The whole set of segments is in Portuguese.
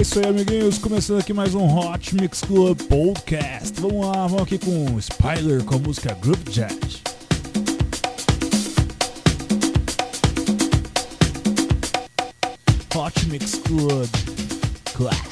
É isso aí, amiguinhos. Começando aqui mais um Hot Mix Club Podcast. Vamos lá, vamos aqui com o Spyler com a música Group Jet. Hot Mix Club Classics.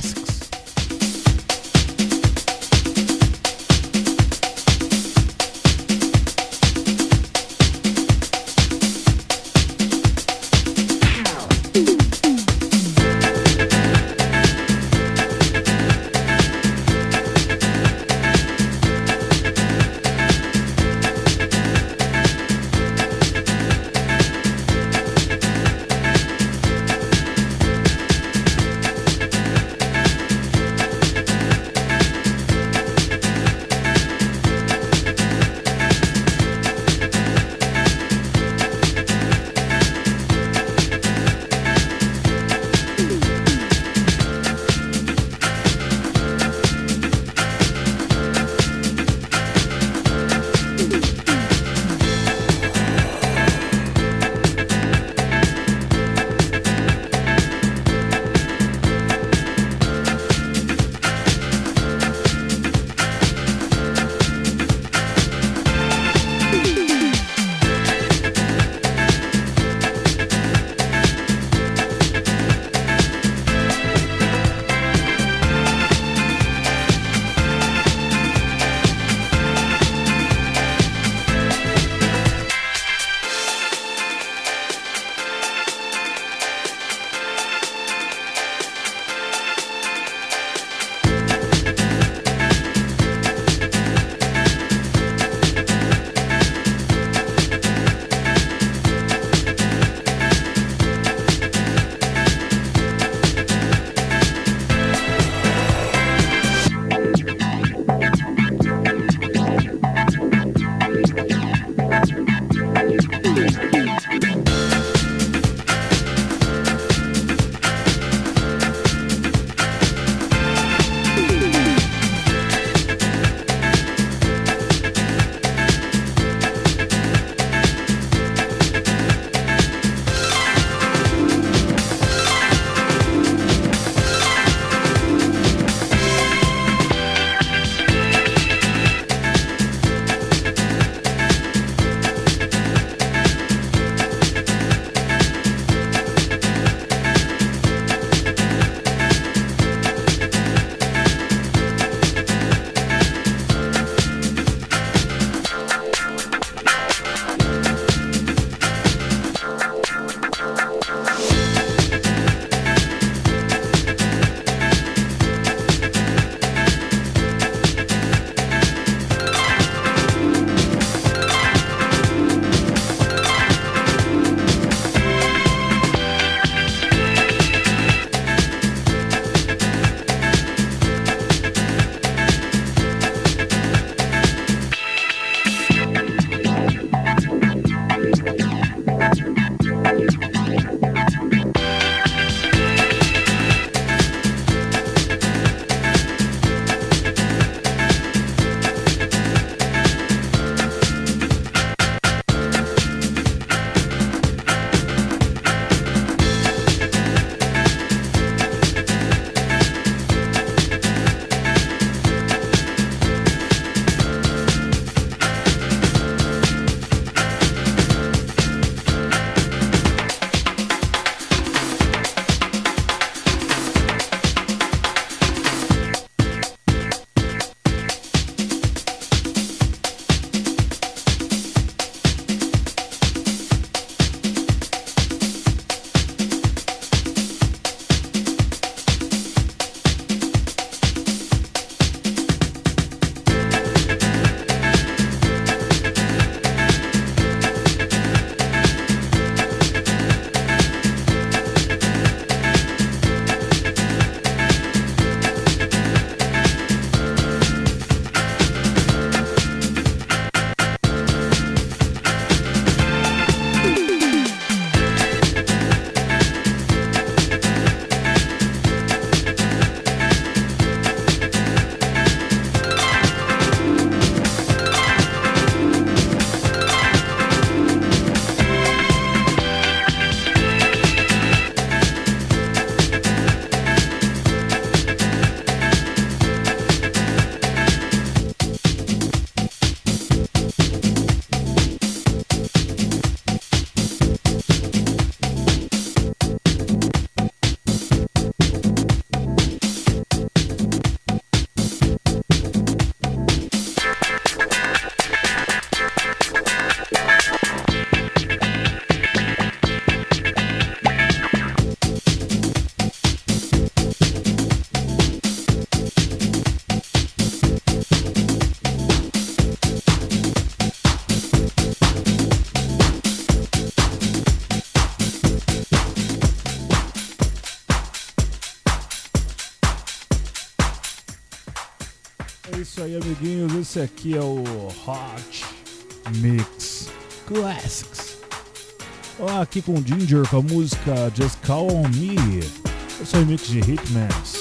Esse aqui é o Hot Mix Classics. Aqui com Ginger com a música Just Call on Me. Esse é o remix de Hitmans.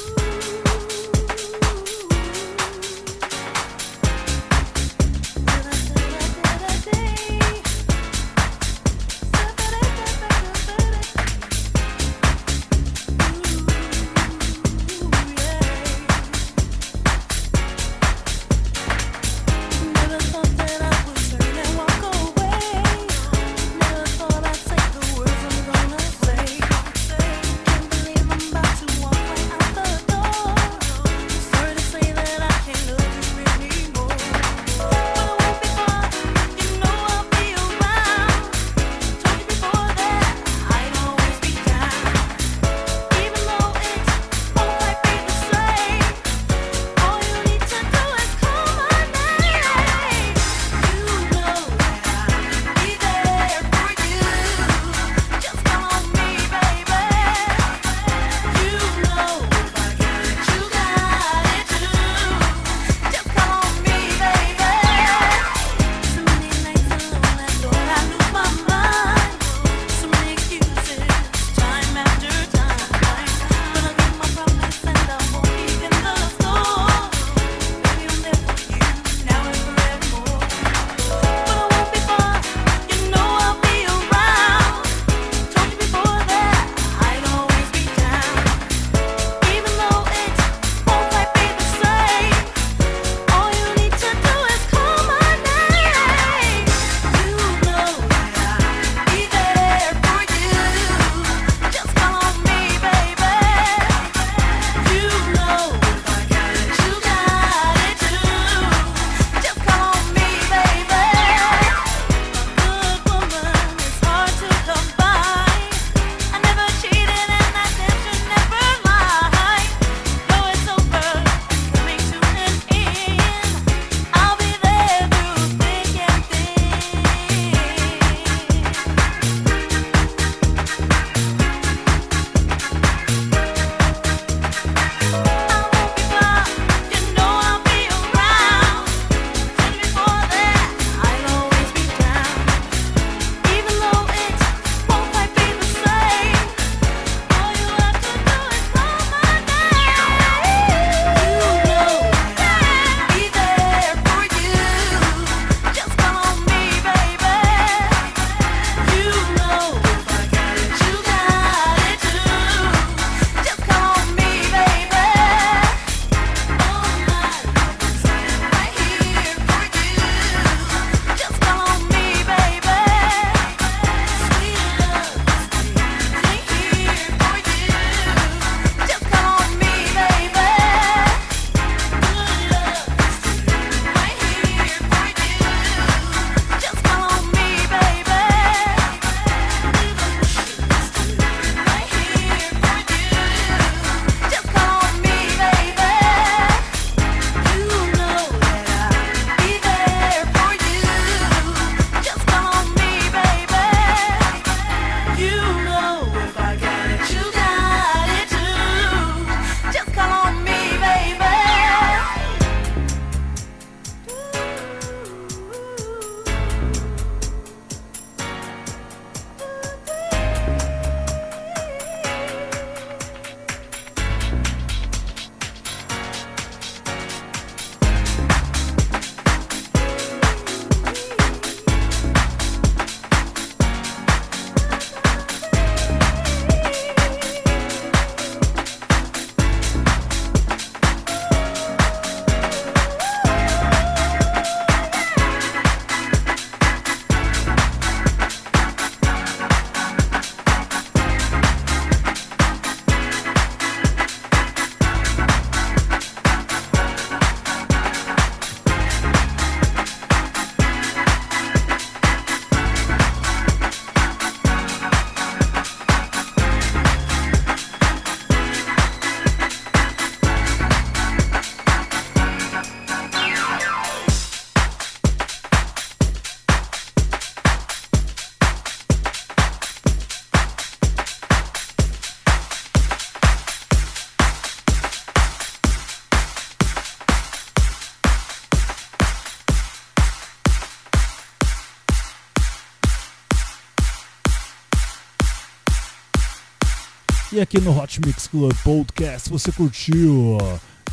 E aqui no Hot Mix Club Podcast você curtiu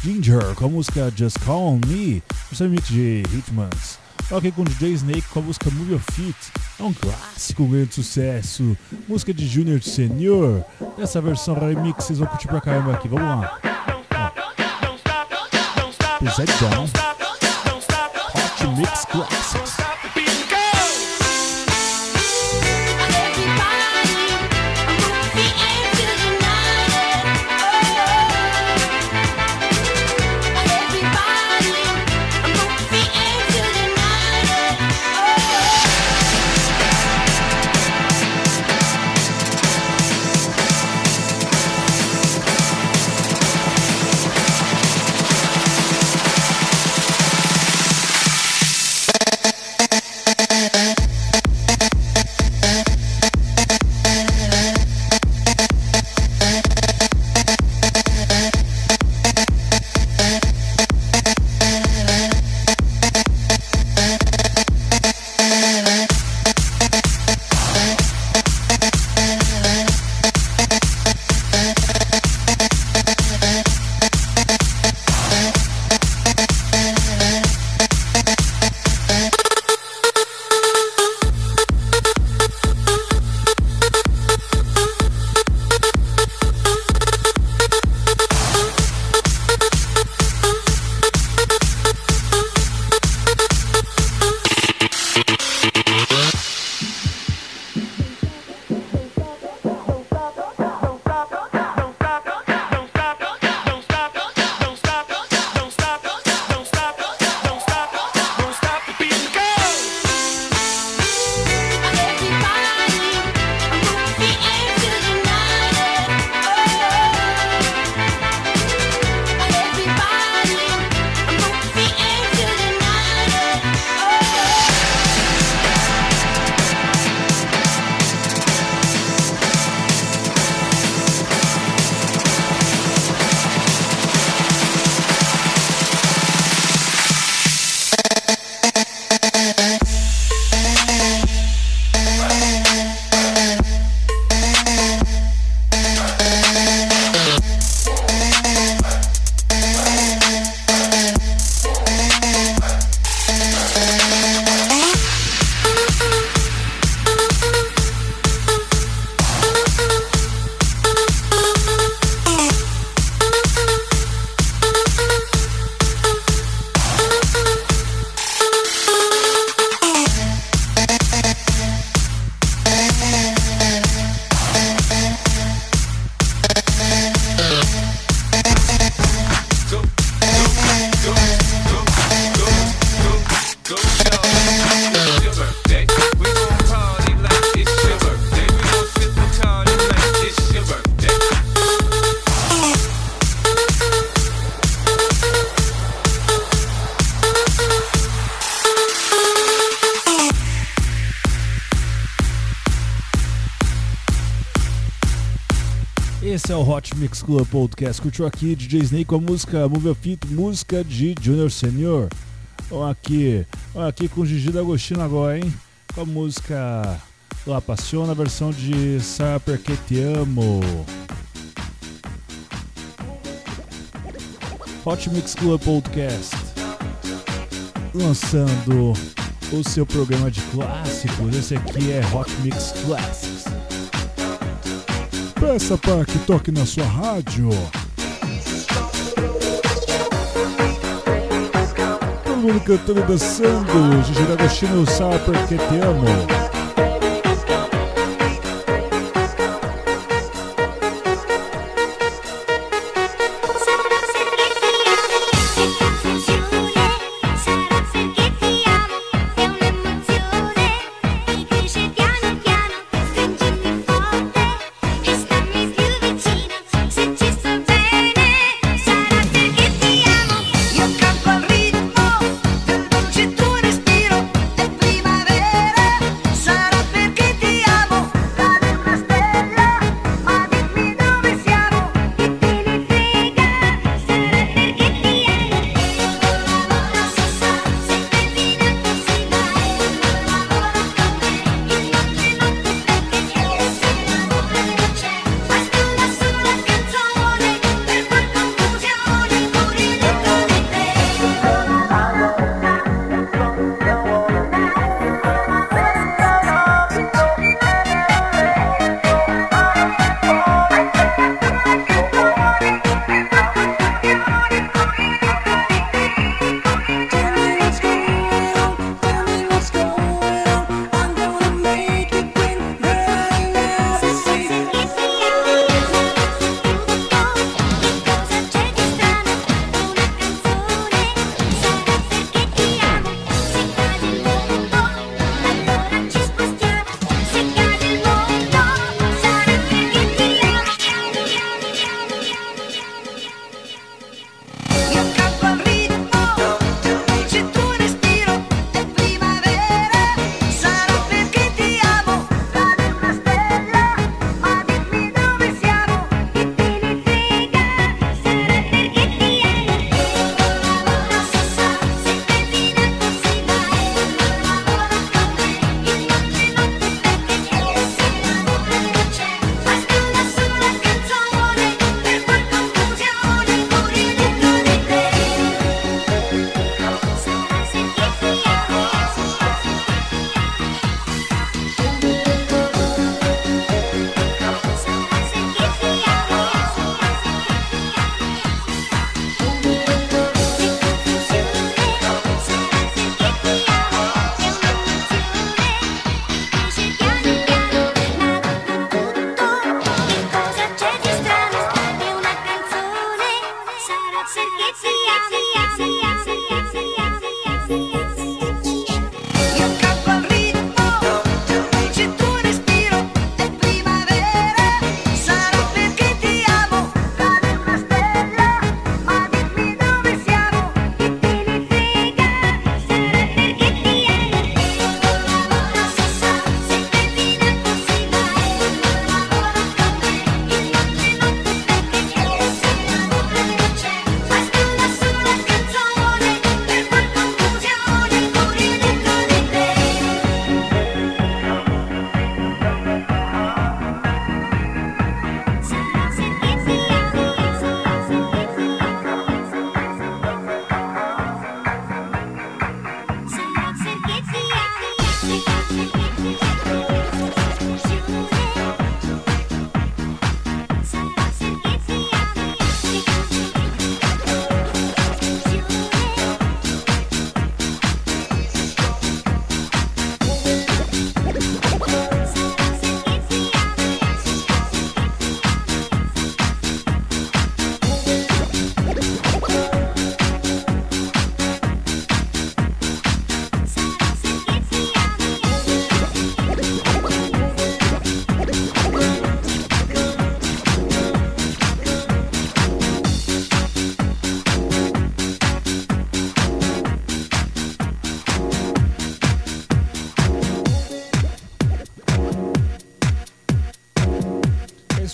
Ginger com a música Just Call Me, o mix de Hitmans. Ok, com DJ Snake com a música Move Your Feet, é um clássico, um grande sucesso. Música de Junior Senior, essa versão remix vocês vão curtir pra caramba aqui, vamos lá. Pesadão. Hot Mix Classics. Hot Mix Club Podcast. Curtiu aqui DJ Snake com a música Move Your Feet, música de Junior Senior. Vamos aqui, vamos aqui com Gigi D'Agostino agora, hein? Com a música La a versão de Sabe Porque Te Amo. Hot Mix Club Podcast. Lançando o seu programa de clássicos. Esse aqui é Hot Mix Classics. Peça para que toque na sua rádio. Todo mundo cantando e dançando. Gigi D'Agostino sabe porque te amo.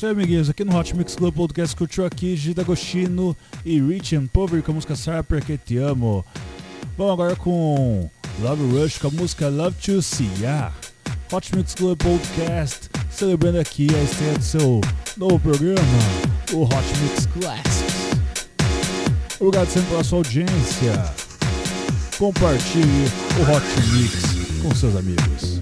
Isso aí, amiguinhos. Aqui no Hot Mix Club Podcast curtiu aqui Gida Agostino e Rich and Pover com a música Sarah Porque Te Amo. Vamos agora com Love Rush com a música Love to See Ya. Hot Mix Club Podcast celebrando aqui a estreia do seu novo programa, o Hot Mix Classics. Obrigado sempre pela sua audiência. Compartilhe o Hot Mix com seus amigos.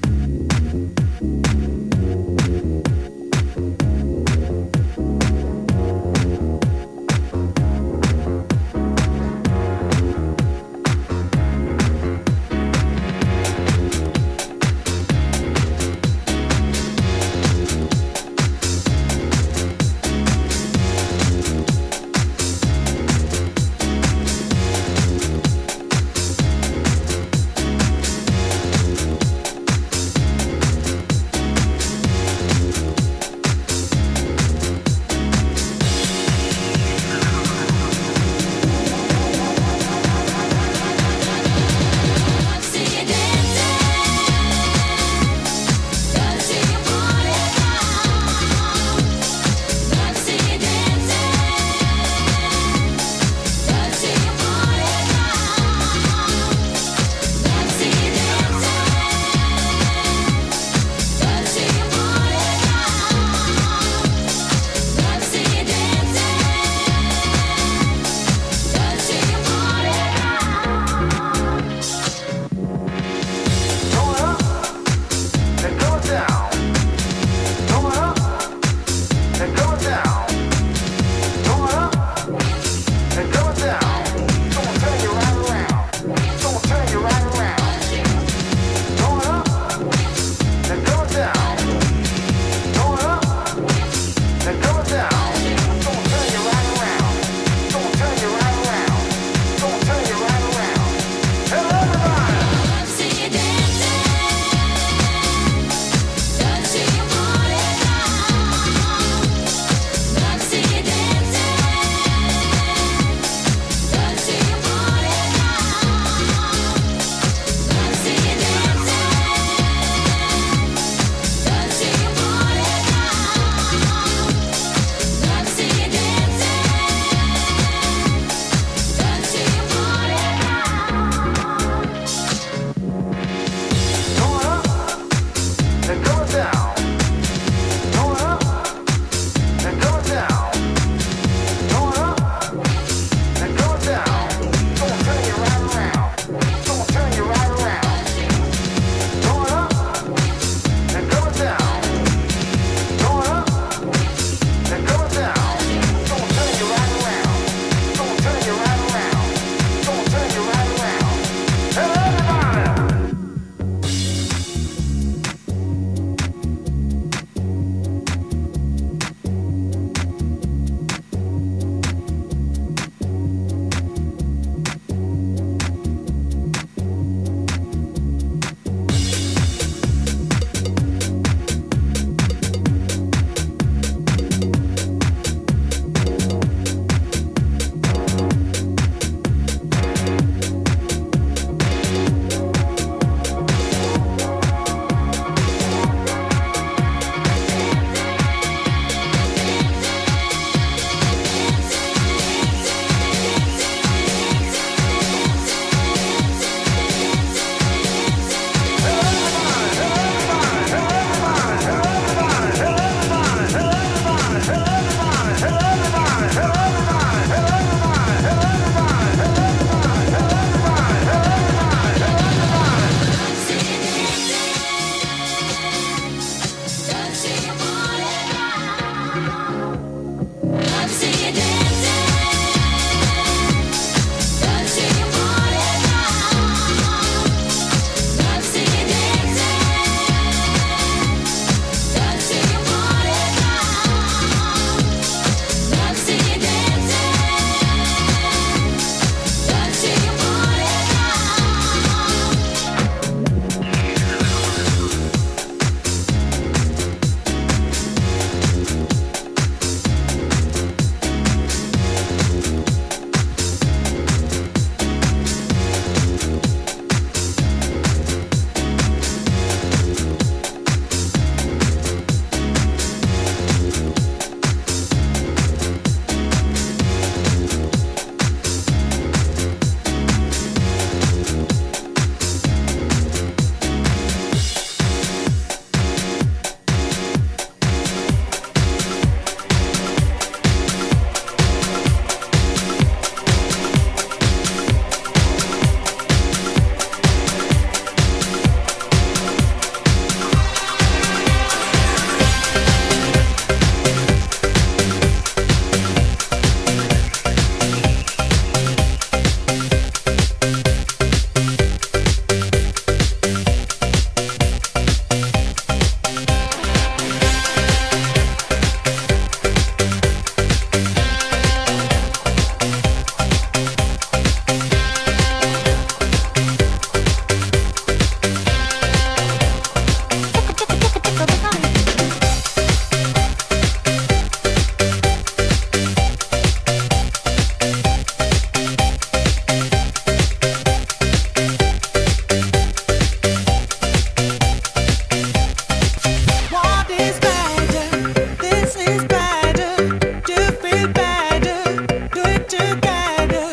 guide.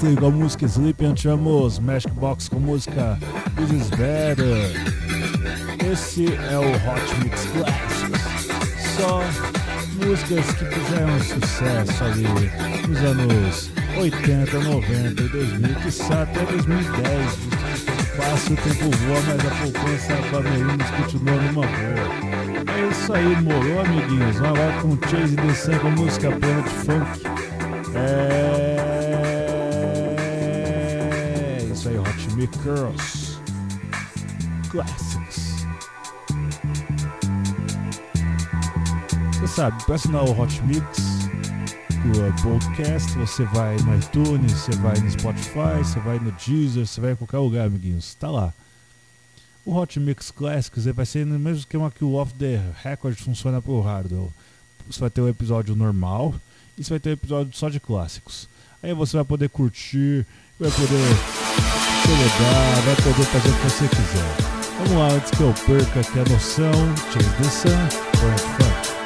Astley com a música Sleep and Tremors, Magic Box com a música This Is Better. Esse é o Hot Mix Classics. Só músicas que fizeram sucesso ali nos anos 80, 90 e 2000, que até 2010. Passa o tempo voa, mas a poupança Bamerinos continua numa boa. É isso aí, morou, amiguinhos. Vamos agora com Chase the Sun com a música Planet Funk. Mix Girls. Classics. Você sabe, para assinar o Hot Mix do podcast, você vai no iTunes, você vai no Spotify, você vai no Deezer, você vai em qualquer lugar, amiguinhos. Tá lá. O Hot Mix Classics vai ser no mesmo esquema que o Off the Record funciona pro hardware. Você vai ter o um episódio normal e você vai ter um episódio só de clássicos. Aí você vai poder curtir, vai poder celebrar, vai poder fazer o que você quiser. Vamos lá, antes que eu perca aqui a noção, Chase the Sun, Frank Funk.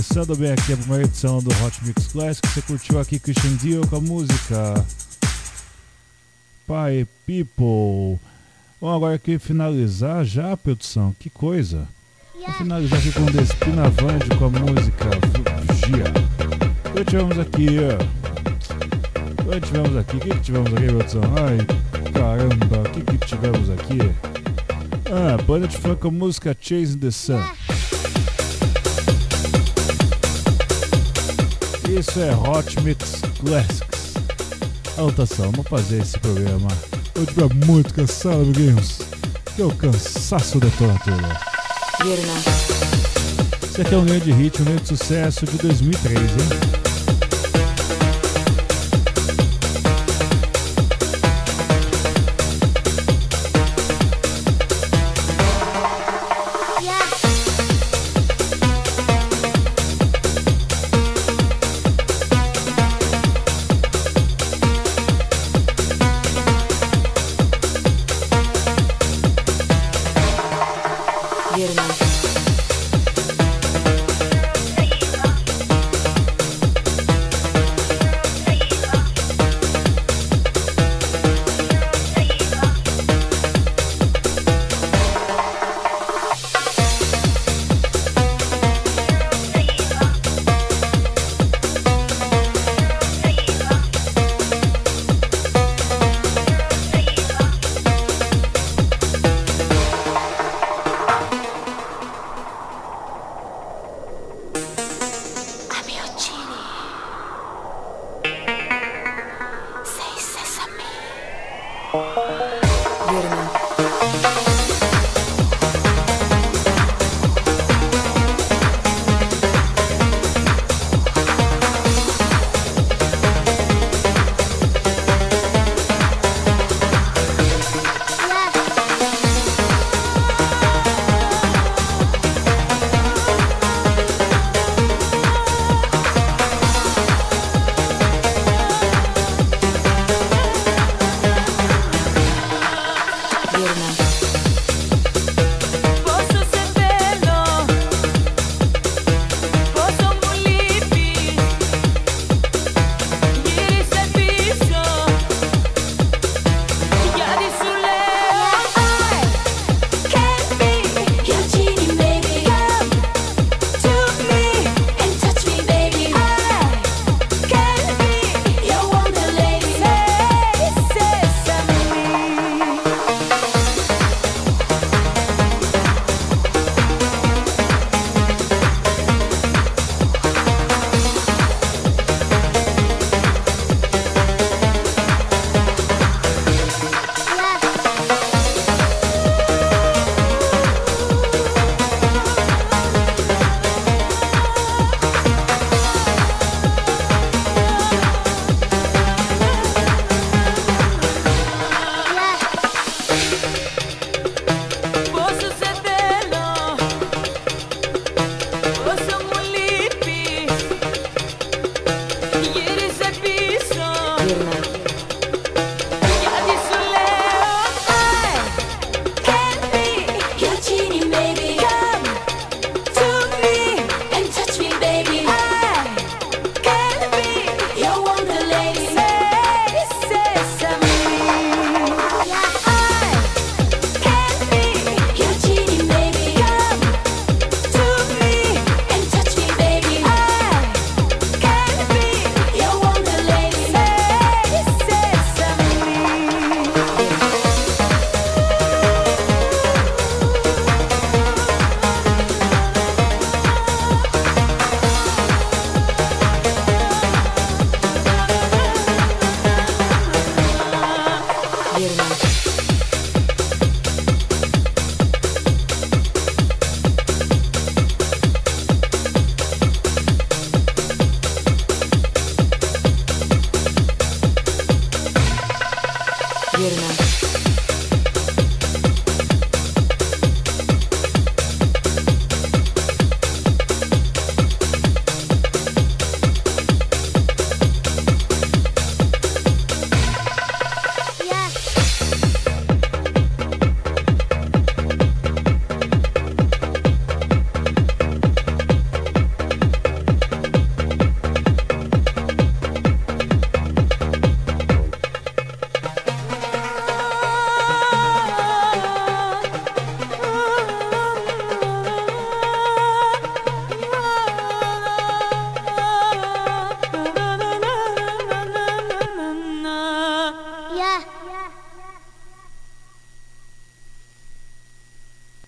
Começando bem aqui a primeira edição do Hot Mix Classic. Você curtiu aqui Christian Dior com a música Pai People. Bom, agora aqui finalizar já, produção. Que coisa. Vou finalizar aqui com Despina Vande com a música Fugia. O que tivemos aqui? O que tivemos aqui? O que, que tivemos aqui, produção? Ai, caramba, o que, que tivemos aqui? Ah, banda de funk com a música Chasing the Sun. Isso é Hot Mix Classics. Anotação, vamos fazer esse programa. Eu estiver muito cansado, amiguinhos. Que é o cansaço detonatura. Esse aqui é um grande hit, um grande sucesso de 2003, hein?